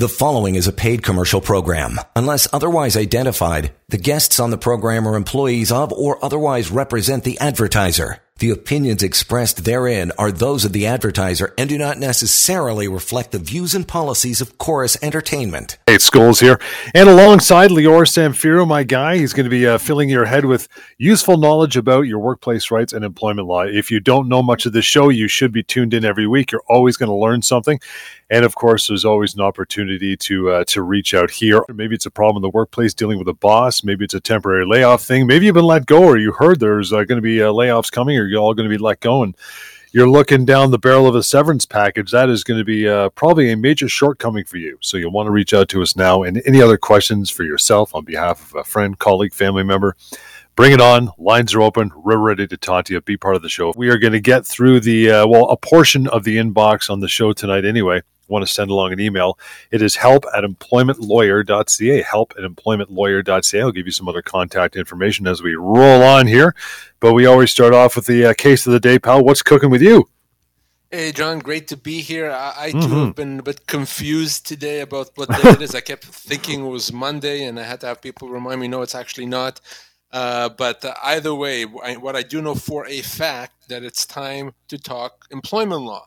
The following is a paid commercial program. Unless otherwise identified, the guests on the program are employees of or otherwise represent the advertiser. The opinions expressed therein are those of the advertiser and do not necessarily reflect the views and policies of Chorus Entertainment. Hey, Scholes here. And alongside Lior Samfiru, my guy, he's going to be uh, filling your head with useful knowledge about your workplace rights and employment law. If you don't know much of the show, you should be tuned in every week. You're always going to learn something. And of course, there's always an opportunity to uh, to reach out here. Maybe it's a problem in the workplace dealing with a boss. Maybe it's a temporary layoff thing. Maybe you've been let go, or you heard there's uh, going to be uh, layoffs coming, or you're all going to be let go, and you're looking down the barrel of a severance package. That is going to be uh, probably a major shortcoming for you. So you'll want to reach out to us now. And any other questions for yourself on behalf of a friend, colleague, family member bring it on. Lines are open. We're ready to talk to you. Be part of the show. We are going to get through the, uh, well, a portion of the inbox on the show tonight anyway. Want to send along an email? It is help at employmentlawyer.ca. Help at employmentlawyer.ca. I'll give you some other contact information as we roll on here. But we always start off with the uh, case of the day, pal. What's cooking with you? Hey, John, great to be here. I, I mm-hmm. too have been a bit confused today about what day it is. I kept thinking it was Monday, and I had to have people remind me, no, it's actually not. Uh, but uh, either way, I, what I do know for a fact that it's time to talk employment law.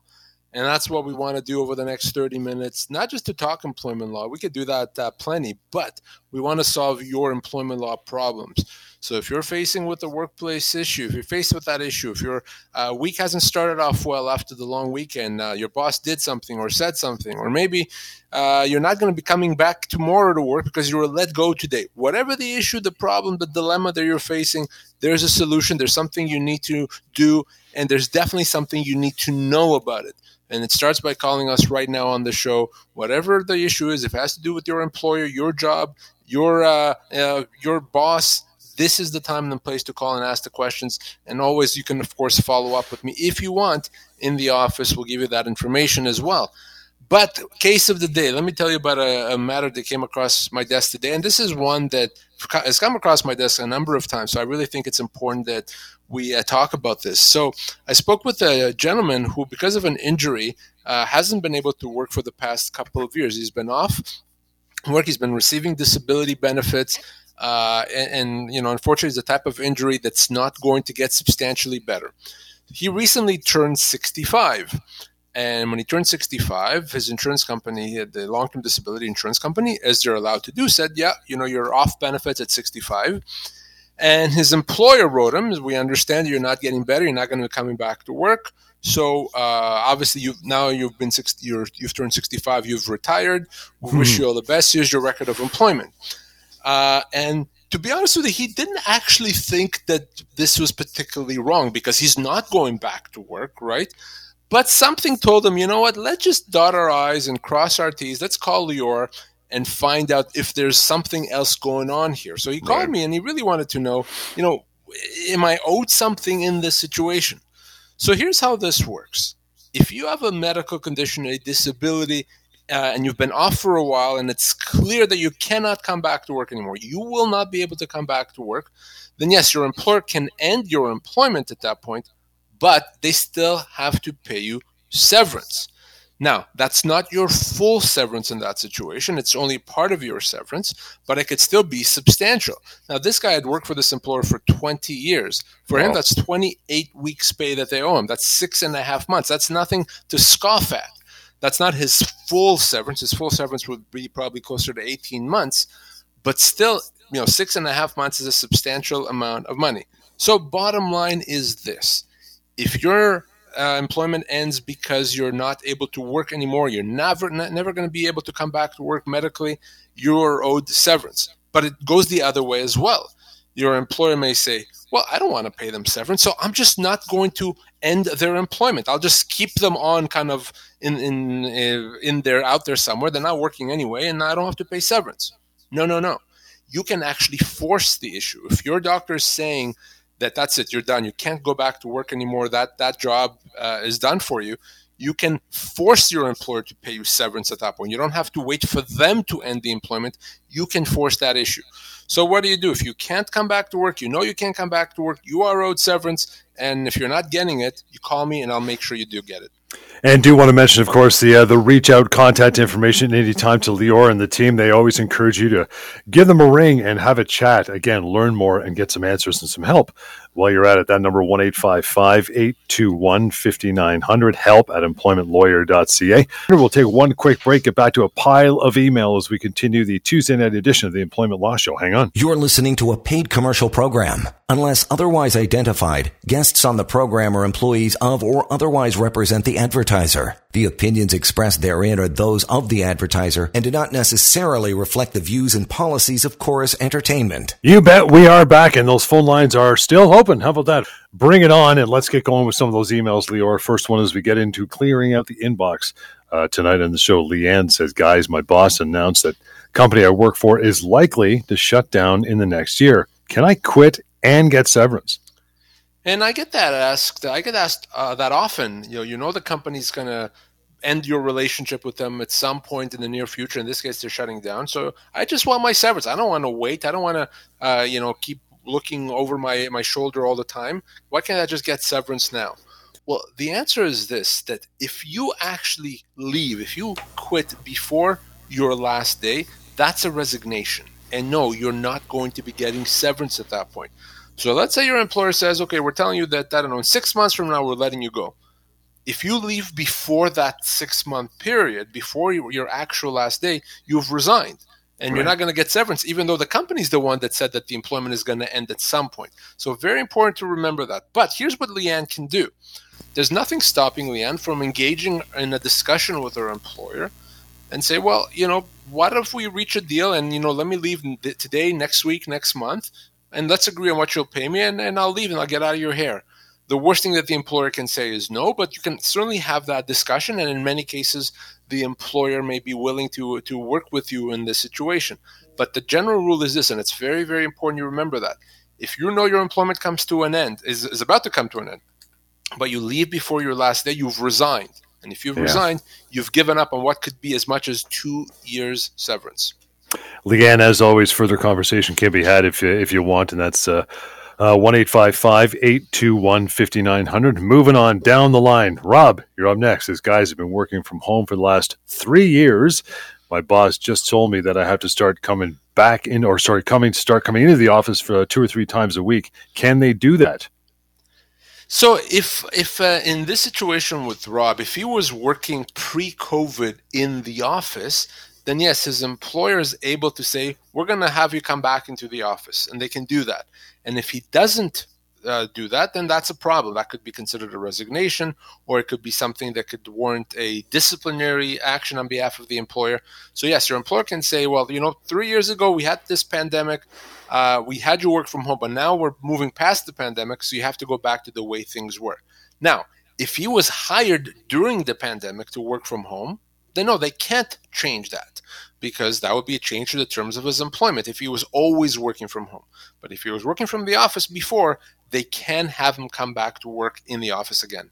And that's what we want to do over the next 30 minutes, not just to talk employment law. We could do that uh, plenty, but we want to solve your employment law problems. So if you're facing with a workplace issue, if you're faced with that issue, if your uh, week hasn't started off well after the long weekend, uh, your boss did something or said something, or maybe uh, you're not going to be coming back tomorrow to work because you were let go today. Whatever the issue, the problem, the dilemma that you're facing, there's a solution. There's something you need to do, and there's definitely something you need to know about it. And it starts by calling us right now on the show. Whatever the issue is, if it has to do with your employer, your job, your uh, uh, your boss, this is the time and place to call and ask the questions. And always, you can of course follow up with me if you want in the office. We'll give you that information as well. But case of the day, let me tell you about a, a, matter that came across my desk today, and this is one that has come across my desk a number of times. So I really think it's important that we uh, talk about this. So I spoke with a gentleman who, because of an injury, uh, hasn't been able to work for the past couple of years. He's been off work. He's been receiving disability benefits. Uh, and, and, you know, unfortunately, it's a type of injury that's not going to get substantially better. He recently turned 65. And when he turned 65, his insurance company, the long term disability insurance company, as they're allowed to do, said, Yeah, you know, you're off benefits at 65. And his employer wrote him, We understand you're not getting better, you're not going to be coming back to work. So uh, obviously, you've now you've been 60, you have turned 65, you've retired. We hmm. wish you all the best. Here's your record of employment. Uh, and to be honest with you, he didn't actually think that this was particularly wrong because he's not going back to work, right? But something told him, you know what, let's just dot our I's and cross our T's. Let's call Lior and find out if there's something else going on here. So he called me and he really wanted to know, you know, am I owed something in this situation? So here's how this works. If you have a medical condition, a disability, uh, and you've been off for a while and it's clear that you cannot come back to work anymore, you will not be able to come back to work, then yes, your employer can end your employment at that point but they still have to pay you severance. Now, that's not your full severance in that situation. It's only part of your severance, but it could still be substantial. Now, this guy had worked for this employer for 20 years. For wow. him, that's 28 weeks' pay that they owe him. That's six and a half months. That's nothing to scoff at. That's not his full severance. His full severance would be probably closer to 18 months, but still, you know, six and a half months is a substantial amount of money. So, bottom line is this if your uh, employment ends because you're not able to work anymore, you're never never going to be able to come back to work medically. You're owed severance, but it goes the other way as well. Your employer may say, "Well, I don't want to pay them severance, so I'm just not going to end their employment. I'll just keep them on, kind of in in uh, in there out there somewhere. They're not working anyway, and I don't have to pay severance." No, no, no. You can actually force the issue. If your doctor is saying that that's it, you're done. You can't go back to work anymore. That that job uh, is done for you. You can force your employer to pay you severance at that point. You don't have to wait for them to end the employment. You can force that issue. So what do you do if you can't come back to work? You know you can't come back to work. You are owed severance, and if you're not getting it, you call me and I'll make sure you do get it. And do want to mention, of course, the uh, the reach out contact information anytime to Lior and the team. They always encourage you to give them a ring and have a chat. Again, learn more and get some answers and some help while you're at it. That number one eight five five eight two one fifty nine hundred. Help at employmentlawyer.ca. We'll take one quick break. Get back to a pile of email as we continue the Tuesday night edition of the Employment Law Show. Hang on. You're listening to a paid commercial program. Unless otherwise identified, guests on the program are employees of or otherwise represent the advertiser. The opinions expressed therein are those of the advertiser and do not necessarily reflect the views and policies of Chorus Entertainment. You bet we are back, and those phone lines are still open. How about that? Bring it on, and let's get going with some of those emails, Lior. First one is we get into clearing out the inbox. Uh, tonight on the show, Leanne says, Guys, my boss announced that company I work for is likely to shut down in the next year. Can I quit and get severance? And I get that asked. I get asked uh, that often. You know, you know the company's going to end your relationship with them at some point in the near future. In this case, they're shutting down. So I just want my severance. I don't want to wait. I don't want to, uh, you know, keep looking over my my shoulder all the time. Why can't I just get severance now? Well, the answer is this: that if you actually leave, if you quit before your last day, that's a resignation. And no, you're not going to be getting severance at that point. So let's say your employer says, okay, we're telling you that, I don't know, in six months from now, we're letting you go. If you leave before that six month period, before your actual last day, you've resigned and right. you're not going to get severance, even though the company's the one that said that the employment is going to end at some point. So, very important to remember that. But here's what Leanne can do there's nothing stopping Leanne from engaging in a discussion with her employer and say, well, you know, what if we reach a deal and, you know, let me leave today, next week, next month, and let's agree on what you'll pay me, and, and I'll leave and I'll get out of your hair. The worst thing that the employer can say is no, but you can certainly have that discussion, and in many cases, the employer may be willing to to work with you in this situation. But the general rule is this, and it's very, very important you remember that. If you know your employment comes to an end, is, is about to come to an end, but you leave before your last day, you've resigned. And if you've yeah. resigned, you've given up on what could be as much as two years severance. Leanne, as always, further conversation can be had if you, if you want, and that's uh, uh, one eight five five eight two one fifty nine hundred. Moving on down the line, Rob, you're up next. These guys have been working from home for the last three years. My boss just told me that I have to start coming back in, or sorry, coming start coming into the office for two or three times a week. Can they do that? So if if uh, in this situation with Rob, if he was working pre-COVID in the office, then yes, his employer is able to say, "We're going to have you come back into the office," and they can do that. And if he doesn't uh, do that, then that's a problem. That could be considered a resignation, or it could be something that could warrant a disciplinary action on behalf of the employer. So, yes, your employer can say, well, you know, three years ago we had this pandemic, uh, we had you work from home, but now we're moving past the pandemic, so you have to go back to the way things were. Now, if he was hired during the pandemic to work from home, then no, they can't change that because that would be a change to the terms of his employment if he was always working from home. But if he was working from the office before, they can have him come back to work in the office again.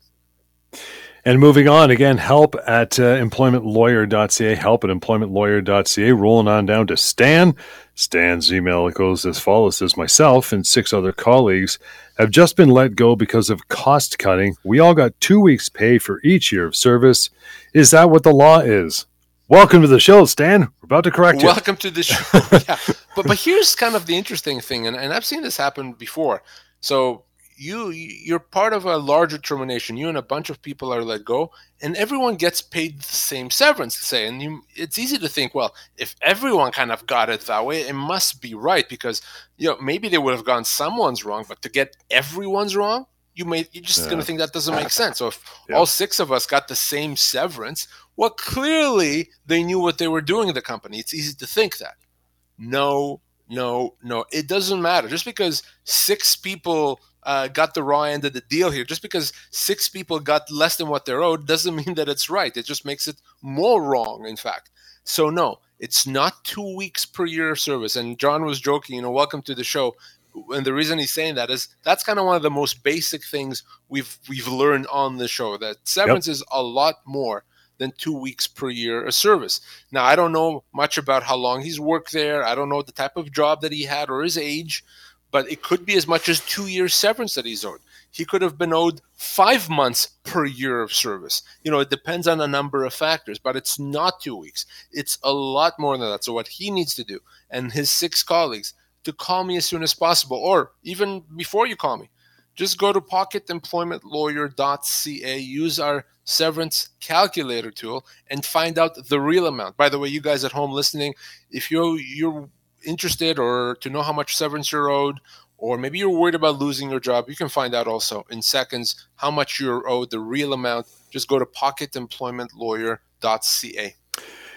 And moving on again, help at uh, employmentlawyer.ca, help at employmentlawyer.ca. Rolling on down to Stan. Stan's email goes as follows says, Myself and six other colleagues have just been let go because of cost cutting. We all got two weeks' pay for each year of service. Is that what the law is? Welcome to the show, Stan. We're about to correct you. Welcome to the show. yeah. But but here's kind of the interesting thing, and, and I've seen this happen before. So you you're part of a larger termination. You and a bunch of people are let go, and everyone gets paid the same severance. Say, and you, it's easy to think, well, if everyone kind of got it that way, it must be right because you know maybe they would have gone someone's wrong, but to get everyone's wrong, you may you're just yeah. going to think that doesn't make sense. So if yeah. all six of us got the same severance, well, clearly they knew what they were doing in the company. It's easy to think that. No, no, no. It doesn't matter. Just because six people uh, got the raw end of the deal here. Just because six people got less than what they're owed doesn't mean that it's right. It just makes it more wrong, in fact. So, no, it's not two weeks per year of service. And John was joking, you know, welcome to the show. And the reason he's saying that is that's kind of one of the most basic things we've we've learned on the show that severance yep. is a lot more than two weeks per year of service. Now, I don't know much about how long he's worked there. I don't know the type of job that he had or his age but it could be as much as two years severance that he's owed. he could have been owed five months per year of service. You know, it depends on a number of factors, but it's not two weeks. It's a lot more than that. So, what he needs to do and his six colleagues to call me as soon as possible, or even before you call me, just go to pocketemploymentlawyer.ca, use our severance calculator tool, and find out the real amount. By the way, you guys at home listening, if you're, you're interested or to know how much severance you're owed, or maybe you're worried about losing your job, you can find out also in seconds how much you're owed, the real amount. Just go to pocketemploymentlawyer.ca.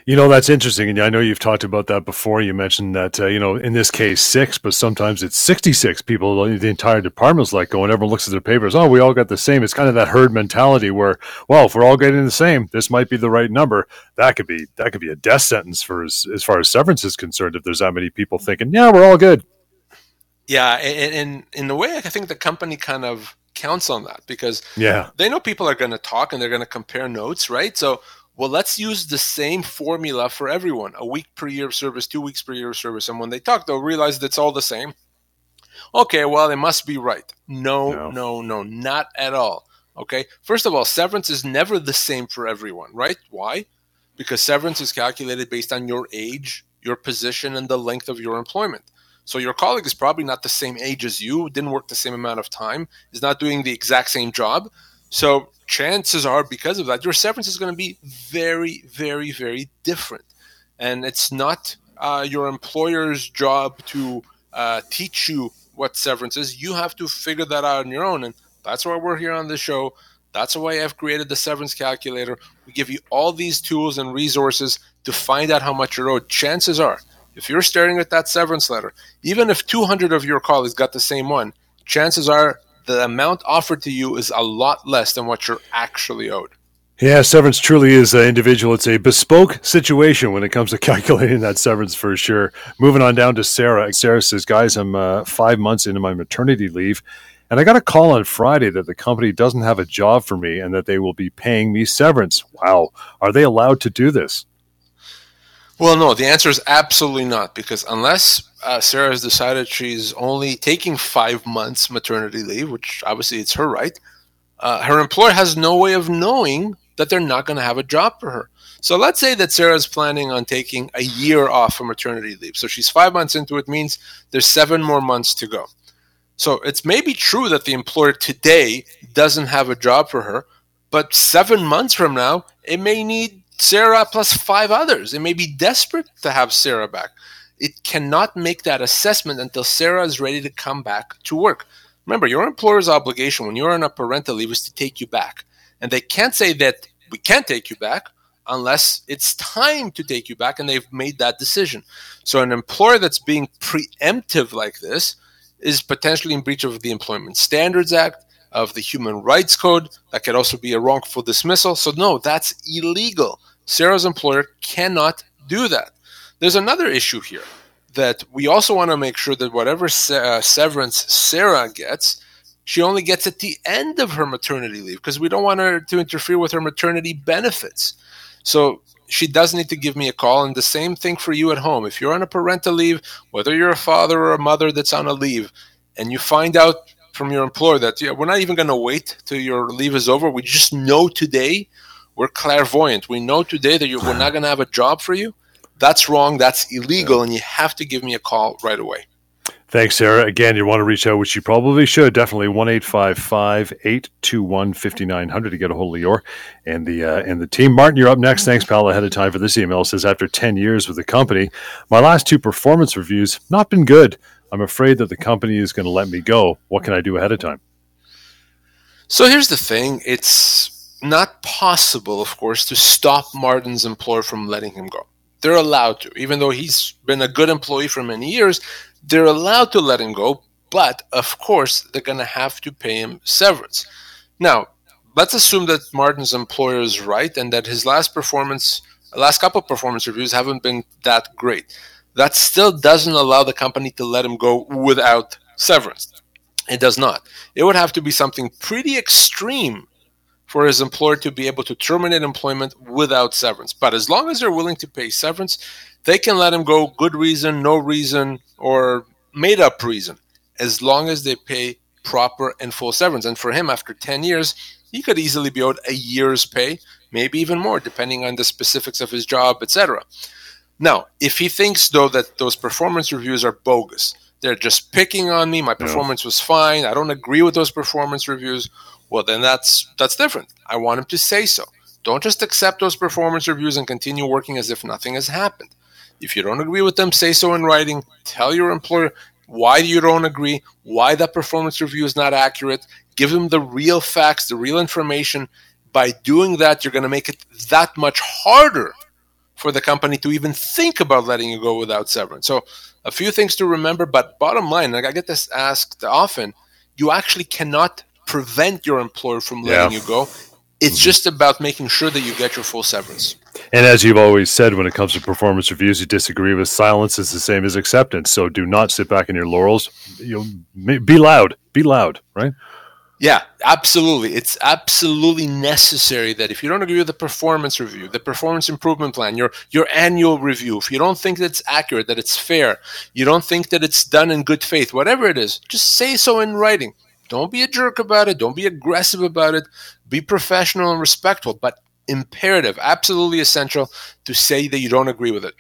You know, that's interesting. And I know you've talked about that before. You mentioned that, uh, you know, in this case, six, but sometimes it's 66 people. The entire department's like going, everyone looks at their papers. Oh, we all got the same. It's kind of that herd mentality where, well, if we're all getting the same, this might be the right number. That could be, that could be a death sentence for as, as far as severance is concerned. If there's that many people thinking, yeah, we're all good. Yeah, and, and in the way, I think the company kind of counts on that because yeah, they know people are going to talk and they're going to compare notes, right? So, well, let's use the same formula for everyone: a week per year of service, two weeks per year of service. And when they talk, they'll realize that it's all the same. Okay, well, they must be right. No, no, no, no, not at all. Okay, first of all, severance is never the same for everyone, right? Why? Because severance is calculated based on your age, your position, and the length of your employment. So your colleague is probably not the same age as you, didn't work the same amount of time, is not doing the exact same job. So chances are, because of that, your severance is going to be very, very, very different. And it's not uh, your employer's job to uh, teach you what severance is. You have to figure that out on your own. And that's why we're here on the show. That's why I've created the severance calculator. We give you all these tools and resources to find out how much you're owed. Chances are if you're staring at that severance letter, even if 200 of your colleagues got the same one, chances are the amount offered to you is a lot less than what you're actually owed. Yeah, severance truly is an individual. It's a bespoke situation when it comes to calculating that severance for sure. Moving on down to Sarah. Sarah says, Guys, I'm uh, five months into my maternity leave, and I got a call on Friday that the company doesn't have a job for me and that they will be paying me severance. Wow. Are they allowed to do this? Well, no, the answer is absolutely not because unless uh, Sarah has decided she's only taking five months maternity leave, which obviously it's her right, uh, her employer has no way of knowing that they're not going to have a job for her. So let's say that Sarah's planning on taking a year off for maternity leave. So she's five months into it, means there's seven more months to go. So it's maybe true that the employer today doesn't have a job for her, but seven months from now, it may need Sarah plus five others. It may be desperate to have Sarah back. It cannot make that assessment until Sarah is ready to come back to work. Remember, your employer's obligation when you're on a parental leave is to take you back. And they can't say that we can't take you back unless it's time to take you back and they've made that decision. So an employer that's being preemptive like this is potentially in breach of the Employment Standards Act, of the Human Rights Code. That could also be a wrongful dismissal. So, no, that's illegal. Sarah's employer cannot do that. There's another issue here that we also want to make sure that whatever uh, severance Sarah gets, she only gets at the end of her maternity leave because we don't want her to interfere with her maternity benefits. So she does need to give me a call. And the same thing for you at home. If you're on a parental leave, whether you're a father or a mother that's on a leave, and you find out from your employer that yeah, we're not even going to wait till your leave is over. We just know today we're clairvoyant. We know today that you, we're not going to have a job for you. That's wrong. That's illegal, and you have to give me a call right away. Thanks, Sarah. Again, you want to reach out, which you probably should. Definitely one eight five five eight two one fifty nine hundred to get a hold of Lior and the uh, and the team. Martin, you're up next. Thanks, pal. Ahead of time for this email. It says after ten years with the company, my last two performance reviews not been good. I'm afraid that the company is going to let me go. What can I do ahead of time? So here's the thing it's not possible, of course, to stop Martin's employer from letting him go. They're allowed to, even though he's been a good employee for many years, they're allowed to let him go, but of course, they're going to have to pay him severance. Now, let's assume that Martin's employer is right and that his last performance, last couple performance reviews haven't been that great that still doesn't allow the company to let him go without severance. It does not. It would have to be something pretty extreme for his employer to be able to terminate employment without severance. But as long as they're willing to pay severance, they can let him go good reason, no reason, or made up reason, as long as they pay proper and full severance. And for him, after 10 years, he could easily be owed a year's pay, maybe even more, depending on the specifics of his job, etc. Now, if he thinks, though, that those performance reviews are bogus, they're just picking on me, my performance was fine, I don't agree with those performance reviews, well, then that's that's different. I want him to say so. Don't just accept those performance reviews and continue working as if nothing has happened. If you don't agree with them, say so in writing. Tell your employer why you don't agree, why that performance review is not accurate. Give them the real facts, the real information. By doing that, you're going to make it that much harder for the company to even think about letting you go without severance. So, a few things to remember, but bottom line, like I get this asked often, you actually cannot prevent your employer from letting yeah. you go. It's mm-hmm. just about making sure that you get your full severance. And as you've always said, when it comes to performance reviews, you disagree with silence is the same as acceptance. So do not sit back in your laurels. You know, be loud. Be loud. Right. Yeah, absolutely. It's absolutely necessary that if you don't agree with the performance review, the performance improvement plan, your your annual review, if you don't think that it's accurate, that it's fair, you don't think that it's done in good faith, whatever it is, just say so in writing. Don't be a jerk about it. Don't be aggressive about it. Be professional and respectful, but imperative, absolutely essential to say that you don't agree with it.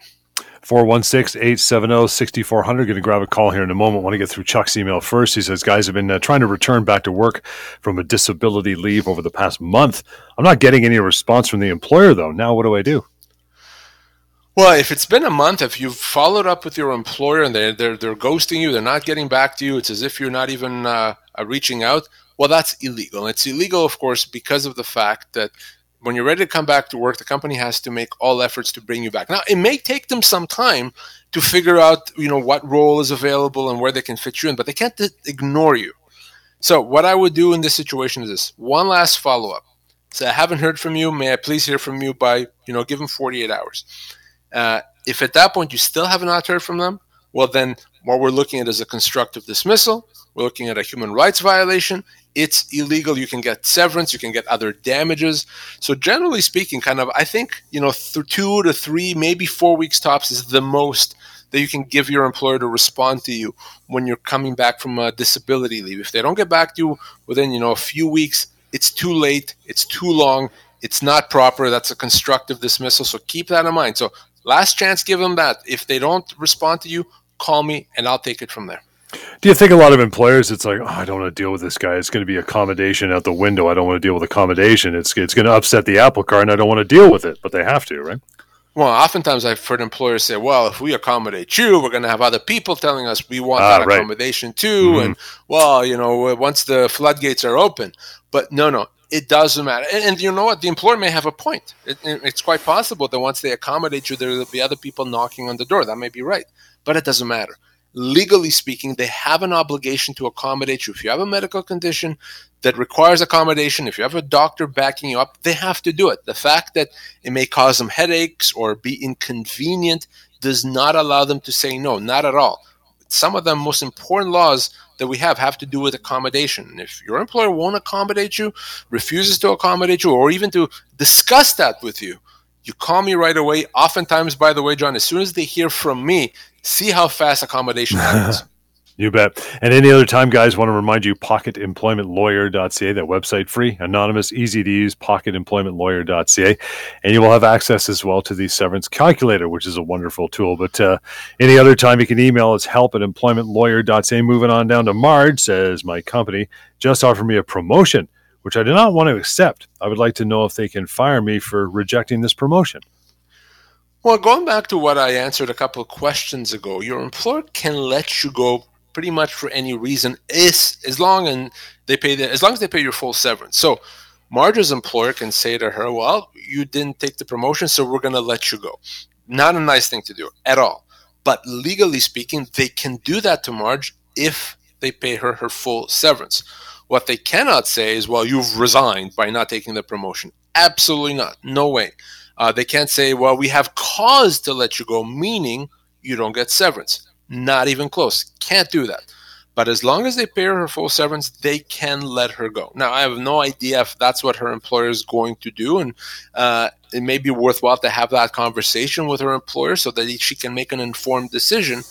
416-870-6400. Going to grab a call here in a moment. Want to get through Chuck's email first. He says, guys I've been uh, trying to return back to work from a disability leave over the past month. I'm not getting any response from the employer, though. Now what do I do? Well, if it's been a month, if you've followed up with your employer and they're, they're, they're ghosting you, they're not getting back to you, it's as if you're not even uh, uh, reaching out, well, that's illegal. And it's illegal, of course, because of the fact that when you're ready to come back to work, the company has to make all efforts to bring you back. Now, it may take them some time to figure out, you know, what role is available and where they can fit you in, but they can't ignore you. So, what I would do in this situation is this: one last follow up. Say, I haven't heard from you. May I please hear from you by, you know, give them 48 hours. Uh, if at that point you still have not heard from them, well, then what we're looking at is a constructive dismissal. We're looking at a human rights violation. It's illegal. You can get severance. You can get other damages. So generally speaking, kind of, I think you know, th- two to three, maybe four weeks tops is the most that you can give your employer to respond to you when you're coming back from a disability leave. If they don't get back to you within you know a few weeks, it's too late. It's too long. It's not proper. That's a constructive dismissal. So keep that in mind. So last chance, give them that. If they don't respond to you, call me and I'll take it from there. Do you think a lot of employers, it's like, oh, I don't want to deal with this guy. It's going to be accommodation out the window. I don't want to deal with accommodation. It's it's going to upset the apple cart, and I don't want to deal with it. But they have to, right? Well, oftentimes I've heard employers say, "Well, if we accommodate you, we're going to have other people telling us we want ah, that right. accommodation too." Mm-hmm. And well, you know, once the floodgates are open, but no, no, it doesn't matter. And, and, you know what? The employer may have a point. It, it's quite possible that once they accommodate you, there will be other people knocking on the door. That may be right, but it doesn't matter. Legally speaking, they have an obligation to accommodate you. If you have a medical condition that requires accommodation, if you have a doctor backing you up, they have to do it. The fact that it may cause them headaches or be inconvenient does not allow them to say no, not at all. Some of the most important laws that we have have to do with accommodation. If your employer won't accommodate you, refuses to accommodate you, or even to discuss that with you, you call me right away. Oftentimes, by the way, John, as soon as they hear from me, see how fast accommodation happens. You bet. And any other time, guys, want to remind you, pocketemploymentlawyer.ca, that website free, anonymous, easy to use, pocketemploymentlawyer.ca. And you will have access as well to the severance calculator, which is a wonderful tool. But uh, any other time, you can email us help at employmentlawyer.ca. Moving on down to Marge, says my company just offered me a promotion, which I do not want to accept. I would like to know if they can fire me for rejecting this promotion. Well, going back to what I answered a couple of questions ago, your employer can let you go pretty much for any reason is as long and they pay the, as long as they pay your full severance. So Marge's employer can say to her, "Well, you didn't take the promotion, so we're going to let you go." Not a nice thing to do at all. But legally speaking, they can do that to Marge if they pay her her full severance. What they cannot say is, "Well, you've resigned by not taking the promotion." Absolutely not. No way. Uh, they can't say, "Well, we have cause to let you go," meaning you don't get severance. Not even close. Can't do that. But as long as they pay her full severance, they can let her go. Now, I have no idea if that's what her employer is going to do, and uh, it may be worthwhile to have that conversation with her employer so that she can make an informed decision.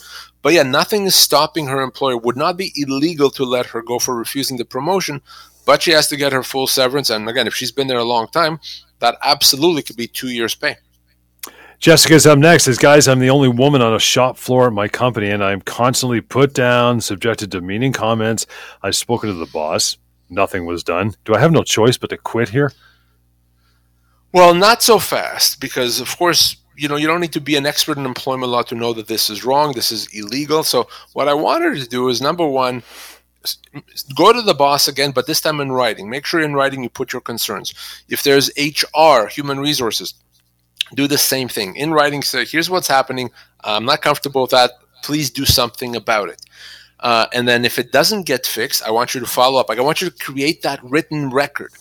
But yeah, nothing is stopping her employer. Would not be illegal to let her go for refusing the promotion, but she has to get her full severance. And again, if she's been there a long time, that absolutely could be two years' pay. Jessica's up next. As guys, I'm the only woman on a shop floor at my company, and I'm constantly put down, subjected to meaning comments. I've spoken to the boss. Nothing was done. Do I have no choice but to quit here? Well, not so fast, because of course, you know, you don't need to be an expert in employment law to know that this is wrong, this is illegal. So, what I wanted to do is number one, go to the boss again, but this time in writing. Make sure in writing you put your concerns. If there's HR, human resources, do the same thing in writing. Say, here's what's happening. I'm not comfortable with that. Please do something about it. Uh, and then if it doesn't get fixed, I want you to follow up. Like I want you to create that written record.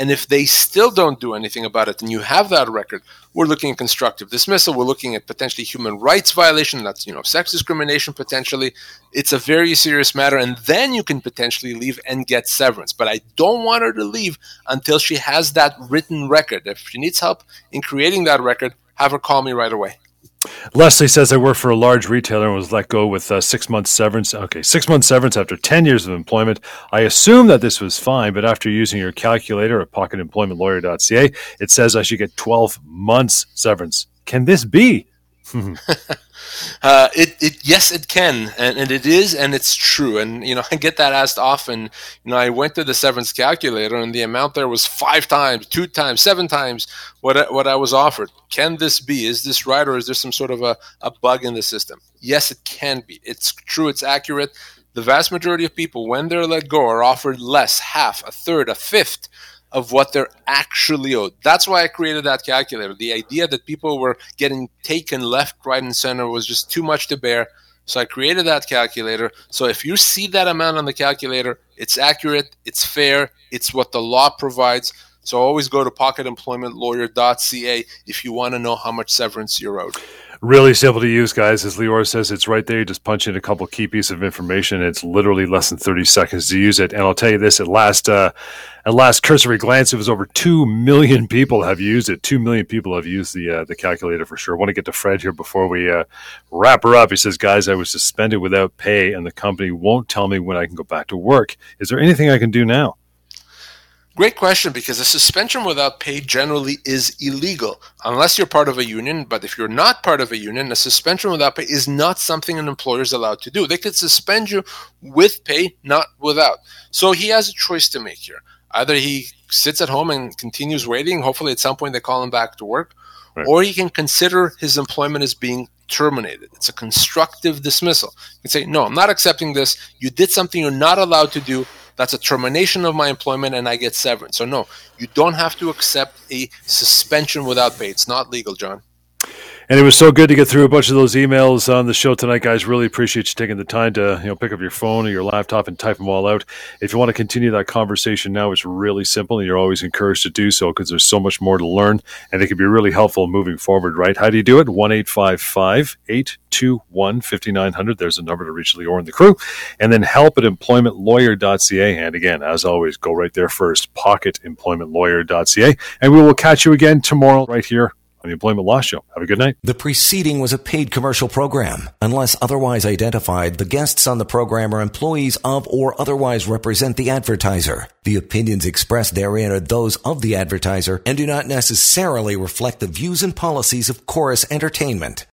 And if they still don't do anything about it, and you have that record, we're looking at constructive dismissal. We're looking at potentially human rights violation. That's you know sex discrimination potentially. It's a very serious matter, and then you can potentially leave and get severance. But I don't want her to leave until she has that written record. If she needs help in creating that record, have her call me right away. Leslie says I work for a large retailer and was let go with uh, six months severance. Okay, six months severance after 10 years of employment. I assume that this was fine, but after using your calculator at pocketemploymentlawyer.ca, it says I should get 12 months severance. Can this be? Uh, it, it, yes, it can, and, and, it is, and it's true. And you know, I get that asked often. You know, I went to the severance calculator, and the amount there was five times, two times, seven times what what I was offered. Can this be? Is this right, or is there some sort of a, a bug in the system? Yes, it can be. It's true. It's accurate. The vast majority of people, when they're let go, are offered less, half, a third, a fifth of what they're actually owed. That's why I created that calculator. The idea that people were getting taken left, right, and center was just too much to bear. So I created that calculator. So if you see that amount on the calculator, it's accurate, it's fair, it's what the law provides. So always go to pocketemploymentlawyer.ca if you want to know how much severance you're owed. Really simple to use, guys. As Lior says, it's right there. You just punch in a couple key pieces of information. It's literally less than 30 seconds to use it. And I'll tell you this, at last, uh, at last cursory glance, it was over 2 million people have used it. 2 million people have used the, uh, the calculator for sure. I want to get to Fred here before we uh, wrap her up. He says, guys, I was suspended without pay and the company won't tell me when I can go back to work. Is there anything I can do now? Great question because a suspension without pay generally is illegal unless you're part of a union. But if you're not part of a union, a suspension without pay is not something an employer is allowed to do. They could suspend you with pay, not without. So he has a choice to make here. Either he sits at home and continues waiting, hopefully at some point they call him back to work, right. or he can consider his employment as being terminated. It's a constructive dismissal. You can say, No, I'm not accepting this. You did something you're not allowed to do that's a termination of my employment and I get severance. So, no, you don't have to accept a suspension without pay. It's not legal, John. And it was so good to get through a bunch of those emails on the show tonight, guys. Really appreciate you taking the time to you know pick up your phone or your laptop and type them all out. If you want to continue that conversation now, it's really simple, and you're always encouraged to do so because there's so much more to learn, and it can be really helpful moving forward. Right? How do you do it? One eight five five eight two one fifty nine hundred. There's a number to reach Lior and the crew, and then help at employmentlawyer.ca. And again, as always, go right there first. Pocketemploymentlawyer.ca, and we will catch you again tomorrow right here on the Employment Law Show. Have a good night. The preceding was a paid commercial program. Unless otherwise identified, the guests on the program are employees of or otherwise represent the advertiser. The opinions expressed therein are those of the advertiser and do not necessarily reflect the views and policies of Chorus Entertainment.